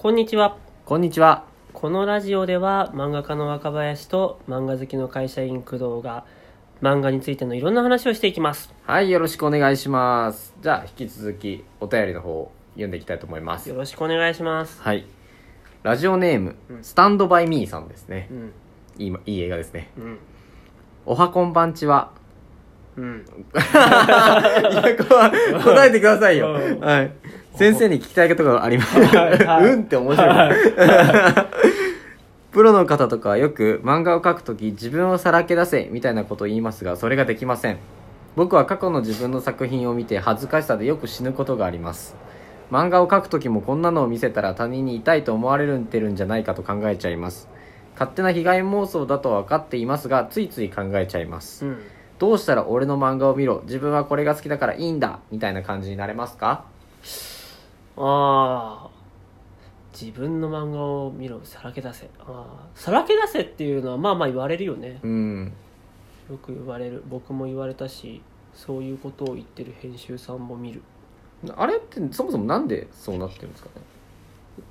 こんにちは。こんにちは。このラジオでは漫画家の若林と漫画好きの会社員工藤が漫画についてのいろんな話をしていきます。はい、よろしくお願いします。じゃあ、引き続きお便りの方を読んでいきたいと思いますよ。ろしくお願いします。はい。ラジオネーム、うんスタンドバイミーさんですねう。ん。いい、いい映画ですね。うん。おはこんばんちは。うん。いや、こ答えてくださいよ。うんはい。先生に聞きたいことがあります。うんって面白い。プロの方とかはよく漫画を描くとき自分をさらけ出せみたいなことを言いますがそれができません。僕は過去の自分の作品を見て恥ずかしさでよく死ぬことがあります。漫画を描くときもこんなのを見せたら他人に痛いと思われてるんじゃないかと考えちゃいます。勝手な被害妄想だとは分かっていますがついつい考えちゃいます。うん。どうしたら俺の漫画を見ろ。自分はこれが好きだからいいんだ。みたいな感じになれますか？ああ。自分の漫画を見ろ、さらけ出せ。ああ。さらけ出せっていうのはまあまあ言われるよね。うんよく言われる。僕も言われたし、そういうことを言ってる編集さんも見る。あれってそもそもなんでそうなってるんですかね？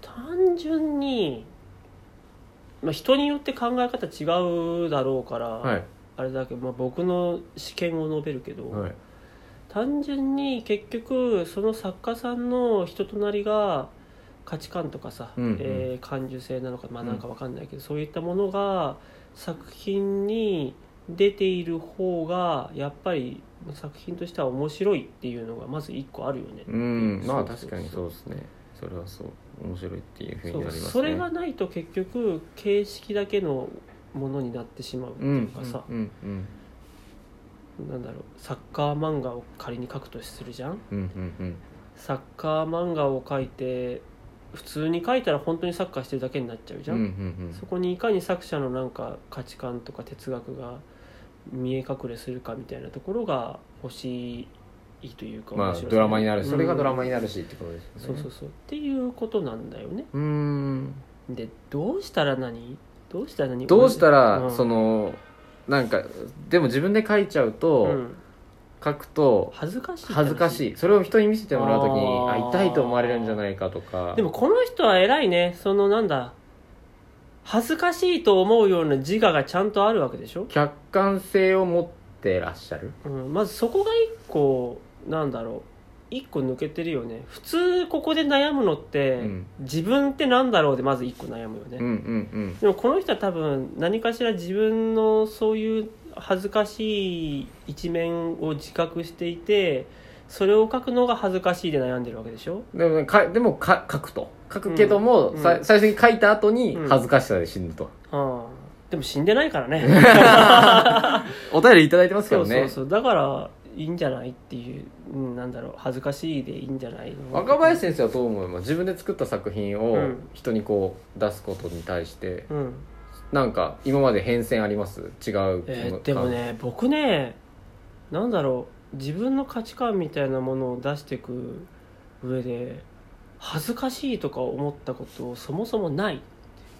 単純に、まあ、人によって考え方違うだろうから、はいあれだけど、まあ、僕の試験を述べるけど、はい単純に結局その作家さんの人となりが価値観とかさ、うんうん。えー感受性なのかまあなんかわかんないけど、そういったものが作品に出ている方がやっぱり作品としては面白いっていうのがまず一個あるよね。うんまあ確かにそうですね。それはそう。面白いっていうふうになりますね。それがないと結局形式だけのものになってしまうってういうんかさ、うんうんなんだろうサッカー漫画を仮に描くとするじゃん？うんうんうん。サッカー漫画を描いて普通に描いたら本当にサッカーしてるだけになっちゃうじゃん、うんうんそこにいかに作者のなんか価値観とか哲学が見え隠れするかみたいなところが欲しいというかまあドラマになる。しそれがドラマにになるしってことですよね。そうそうそう。っていうことなんだよね。うーん。でどうしたら何？どうしたら何？どうしたら、うん。そのなんかでも自分で書いちゃうと、うん。書くと恥ずかしい恥ずかしい。それを人に見せてもらうときにあ痛いと思われるんじゃないかとか。でもこの人は偉いね。そのなんだ恥ずかしいと思うような自我がちゃんとあるわけでしょ、客観性を持ってらっしゃる。うん、まずそこが一個なんだろう一個抜けてるよね。普通ここで悩むのって、うん。自分ってなんだろうでまず一個悩むよね、うんうんでもこの人は多分何かしら自分のそういう恥ずかしい一面を自覚していてそれを書くのが恥ずかしいで悩んでるわけでしょ？うんでもかでもか書くと。書くけども、うん。さ最初に書いた後にうん。恥ずかしさで死ぬと、ああ。でも死んでないからね。お便りいただいてますかそらねうそうそう。だからいいんじゃないっていう、うん、なんだろう恥ずかしいでいいんじゃないの？若林先生はどう思います？自分で作った作品をうん。人にこう出すことに対して、うん。なんか今まで変遷あります？違うえーでもね僕ねなんだろう自分の価値観みたいなものを出していく上で恥ずかしいとか思ったことそもそもない、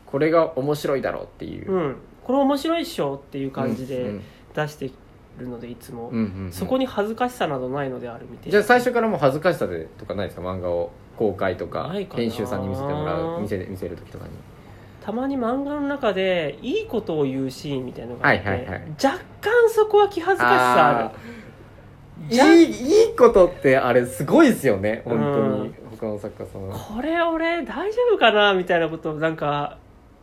これが面白いだろうっていう、うん、これ面白いっしょっていう感じうでん。出してるのでいつも、うんうんうん。そこに恥ずかしさなどないのであるみたいな。じゃあ最初からもう恥ずかしさでとかないですか漫画を公開とかないかな。編集さんに見せてもらう見せ見せる時とかに。たまに漫画の中でいいことを言うシーンみたいなのがあって、はいはいはい。若干そこは気恥ずかしさある。じゃいいいいことってあれすごいですよね。本当うん。に他の作家さんは。これ俺大丈夫かなみたいなことをなんか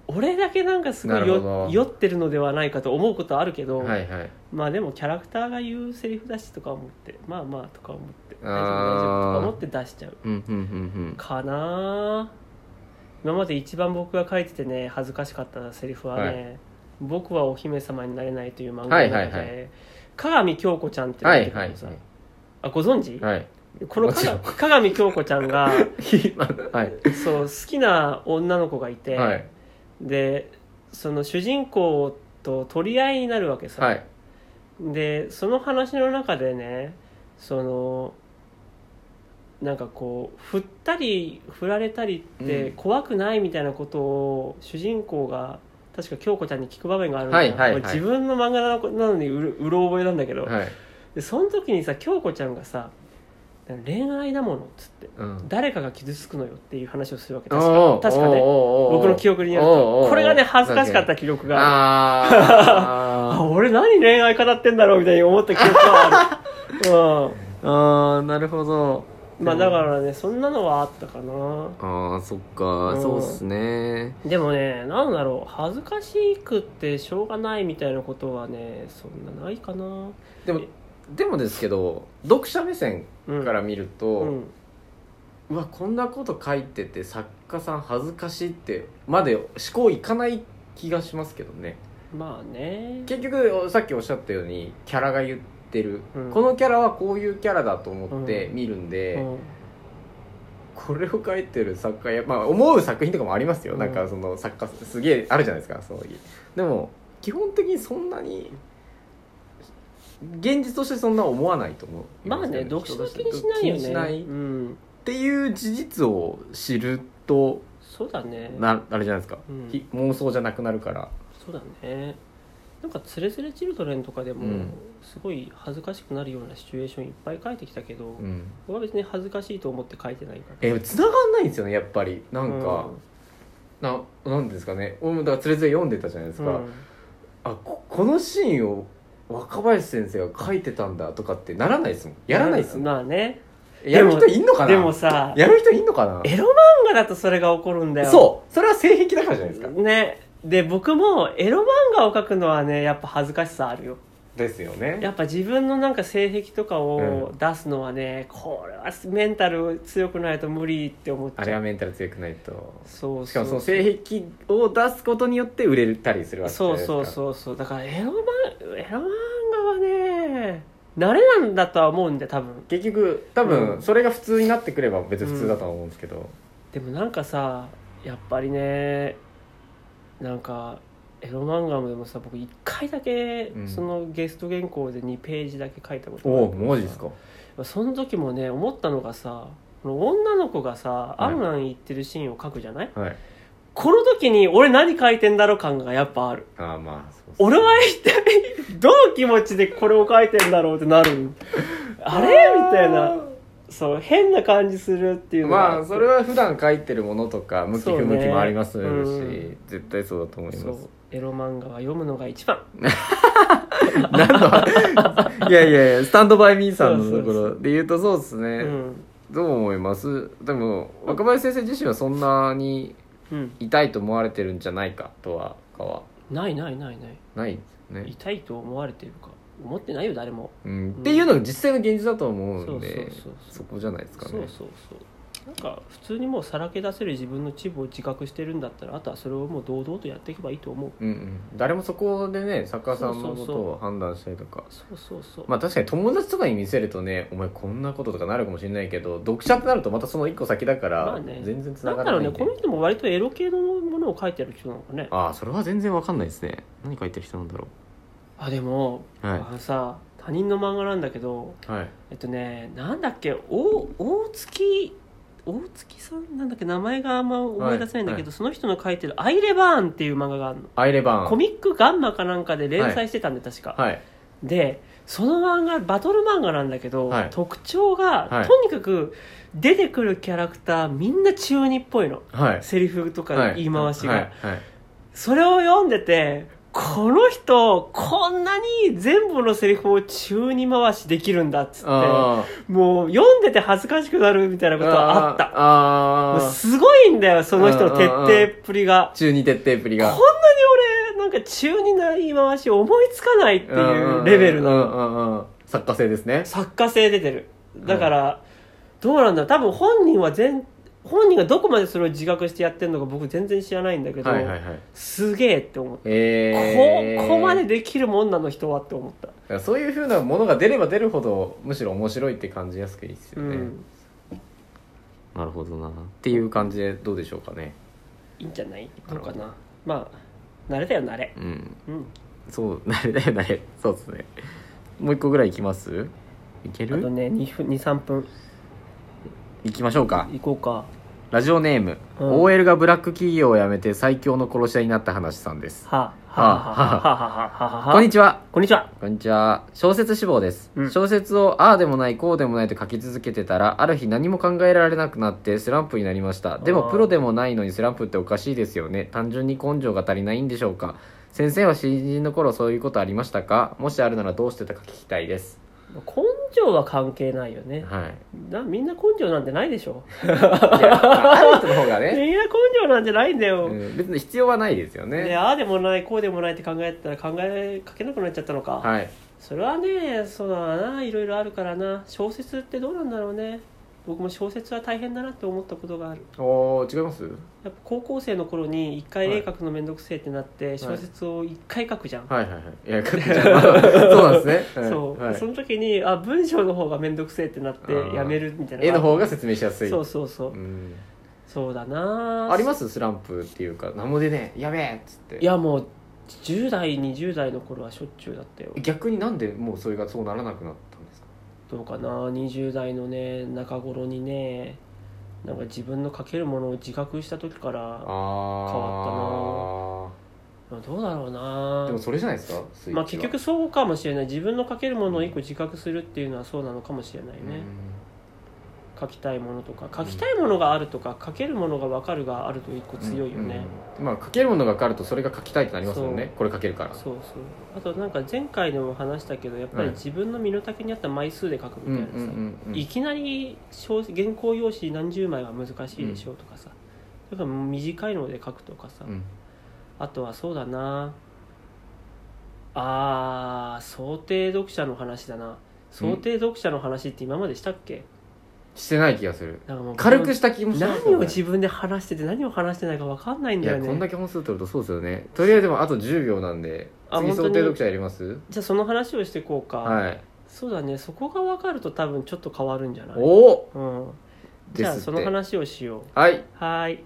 俺だけなんかすごいよなるほど。酔ってるのではないかと思うことあるけど、はいはい。まあでもキャラクターが言うセリフだしとか思ってまあまあとか思って大丈夫大丈夫とか思って出しちゃう。うんうんうんかな今まで一番僕が書いててね恥ずかしかったセリフはね「はい。僕はお姫様になれない」という漫画の中で、はいはいはい。鏡京子ちゃんってうんはいいはい。あご存知、はい。このもち京子ちゃんが はい。そう好きな女の子がいて、はいでその主人公と取り合いになるわけさ、はい。でその話の中でねそのなんかこう振ったり振られたりってうん。怖くないみたいなことを主人公が確か京子ちゃんに聞く場面があるんだよ、はいはいはい。自分の漫画なのなのにうろ覚えなんだけど、はい。でその時にさ京子ちゃんがさ恋愛だものっつってうん。誰かが傷つくのよっていう話をするわけお確ーか確かね。僕の記憶によるとこれがね恥ずかしかった記憶があ 俺何恋愛語ってんだろうみたいに思った記憶はある。ー あーなるほど。うん。まあだからねそんなのはあったかな。ああそっか、うん。そうっすね。でもねなんだろう。恥ずかしくってしょうがないみたいなことはねそんなないかな。でもでもですけど読者目線うんから見ると、ううんわこんなこと書いてて作家さん恥ずかしいってまで思考いかない気がしますけどね。まあね。結局さっきおっしゃったようにキャラが言ってる、うん。このキャラはこういうキャラだと思ってうん。見るんで、うん。これを書いてる作家や、まあ、思う作品とかもありますよ、うんなんかその作家すげえあるじゃないですかそういう。でも基本的にそんなに現実としてそんな思わないと思う。まあね読者は気にしないよね。気にしない。っうん。ていう事実を知るとそうだね。なあれじゃないですか、うん。ひ妄想じゃなくなるから。そうだね。なんか「つれづれチルドレン」とかでも、うん。すごい恥ずかしくなるようなシチュエーションいっぱい書いてきたけど、うん。僕は別に恥ずかしいと思って書いてないから。え繋がんないんですよねやっぱり。なんか、ななんですかね。俺もだからつれづれ読んでたじゃないですか、うん。あここのシーンを若林先生が書いてたんだとかってならないですもん。やらないですもん、まあね。やる人いんのかな？でもさやる人いんのかな？エロ漫画だとそれが起こるんだよ。そう。それは性癖だからじゃないですか。ね。で僕もエロ漫画を描くのはねやっぱ恥ずかしさあるよ。ですよね。やっぱ自分のなんか性癖とかをう出すのはね、これはメンタル強くないと無理って思っちゃう。あれはメンタル強くないと。そうそうしかもその性癖を出すことによって売れたりするわけそうないですか。そうそうそうだからエロ漫エロ漫画はね慣れなんだとは思うんで多分。結局多うん。分それが普通になってくれば別に普通だとは思うんですけど、でもなんかさやっぱりねなんかエロ漫画もでもさ僕1回だけうん。そのゲスト原稿で2ページだけ書いたことおおマジですか？その時もね思ったのがさこの女の子がさ、はい。あんあん言ってるシーンを書くじゃない？はいこの時に俺何書いてんだろう感がやっぱある。ああまあそうっすね。俺は一体どの気持ちでこれを書いてんだろうってなる。あれみたいな。そう変な感じするっていうのがまあそれは普段書いてるものとか向き不向きもありますし、そうね。うん。絶対そうだと思いそうますエロ漫画は読むのが一番。いやいやいやスタンドバイミーさんのとこそうそうろで言うとそうですうね、ん。どう思います？でも若林先生自身はそんなにうん。痛いと思われてるんじゃないかとはかは。ないないないない。ないですよね、痛いと思われてるか。思ってないよ誰も。うん、っていうのが実際の現実だと思うんでそうそうそうそう。そこじゃないですかね。そうそうそうなんか普通にもうさらけ出せる自分のチブを自覚してるんだったらあとはそれをもう堂々とやっていけばいいと思う。うんうん。誰もそこでね作家さんのことを判断したりとかそうそうそう、まあ確かに友達とかに見せるとねお前こんなこととかなるかもしれないけど読者ってなるとまたその一個先だから、全然つながらないんでだろうねこの人も割とエロ系のものを書いてる人なのかね。ああそれは全然わかんないですね。何書いてる人なんだろあでも、はい。あのさ他人の漫画なんだけどうはい。えっとねなんだっけ大大月大月さんなんだっけ名前があんま思い出せないんだけど、はいその人の書いてる「アイレバーン」っていう漫画があるの。アイレバーン。コミックガンマかなんかで連載してたんで、確か、はい。でその漫画バトル漫画なんだけど、はい。特徴が、はい。とにかく出てくるキャラクターみんな中二っぽいの。はい。セリフとかはい言い回しが、はい。はい。それを読んでてこの人こんなに全部のセリフを中二回しできるんだっつってあもう読んでて恥ずかしくなるみたいなーことはあった。すごいんだよその人の徹底っぷりが。中二徹底っぷりが。こんなに俺なんか中二な言い回し思いつかないっていうレベルの。作家性ですね。作家性出てる。だから、どうなんだろう。多分本人は全本人がどこまでそれを自覚してやってるのか僕全然知らないんだけど、はいはいはい。すげえって思った、えー、ここまでできるもんなの人はって思った、だからそういうふうなものが出れば出るほどむしろ面白いって感じやすくいいですよね、うん。なるほどな。っていう感じでどうでしょうかね。いいんじゃない？なるほど。どうかな。まあ慣れだよ慣れ。うん。うん。そう なれだよねそうですね。もう一個ぐらいいきます？いける？あとね23分いきましょうか。行こうか。ラジオネーム、うん。OL がブラック企業を辞めて最強の殺し屋になった話さんです。はあはあはあはあこんにちは。こんにちは。こんにちは。小説志望です、うん。小説をああでもないこうでもないと書き続けてたらある日何も考えられなくなってスランプになりました。でもプロでもないのにスランプっておかしいですよね。単純に根性が足りないんでしょうか。先生は新人の頃そういうことありましたか？もしあるならどうしてたか聞きたいです根性は関係ないよね。はい。なみんな根性なんてないでしょ。いやある人の方がみんなね、根性なんてないんだよ、うん。別に必要はないですよでねああでもないこうでもないって考えたら考えかけなくなっちゃったのか、はい。それはねそうだな。いろいろあるからな。小説ってどうなんだろうね僕も小説は大変だなって思ったことがある。おー違います？やっぱ高校生の頃に一回はい絵描くの面倒くせえってなって小説を一回書くじゃん、はいはいはい。いや書くじゃん。ま あそうなんですね、はいそう、はい。その時にあ文章の方が面倒くせえってなってやめるみたいな。絵の方が説明しやすい。そうそうそう、うん。そうだな。あります？スランプっていうか何も出ねえ。やべえっつって。いやもう10代20代の頃はしょっちゅうだったよ。逆になんでもうそれがそうならなくなったんですか？どうかな20代のね中頃にねなんか自分の書けるものを自覚した時からあどうだろうあな。でもそれじゃないですかまあ結局そうかもしれない。自分の書けるものを一個自覚するっていうのはそうなのかもしれないね、書きたいものとか書きたいものがあるとか書けるものが分かるがあると一個うん強いよね、うんまあ書けるものが分かるとそれが書きたいってなりますもんねこれ書けるから。そうそう。あとなんか前回でも話したけどやっぱりはい自分の身の丈に合った枚数で書くうんうんみたいなさ、うんうんいきなり小原稿用紙何十枚は難しいでしょうとかさ、だから短いので書くとかさ、うん。あとはそうだな。あー想定読者の話だな。想定読者の話って今までしたっけ、してない気がする。なんかもう軽くした気もします何を自分で話してて何を話してないか分かんないんいやだよね。こんだけ本数取るとそうですよね。とりあえずでもあと10秒なんで次あ本当に？想定読者やります？じゃあその話をしていこうか、はい。そうだね。そこが分かると多分ちょっと変わるんじゃない？お！おうん、じゃあですって。その話をしよう。はい。はーい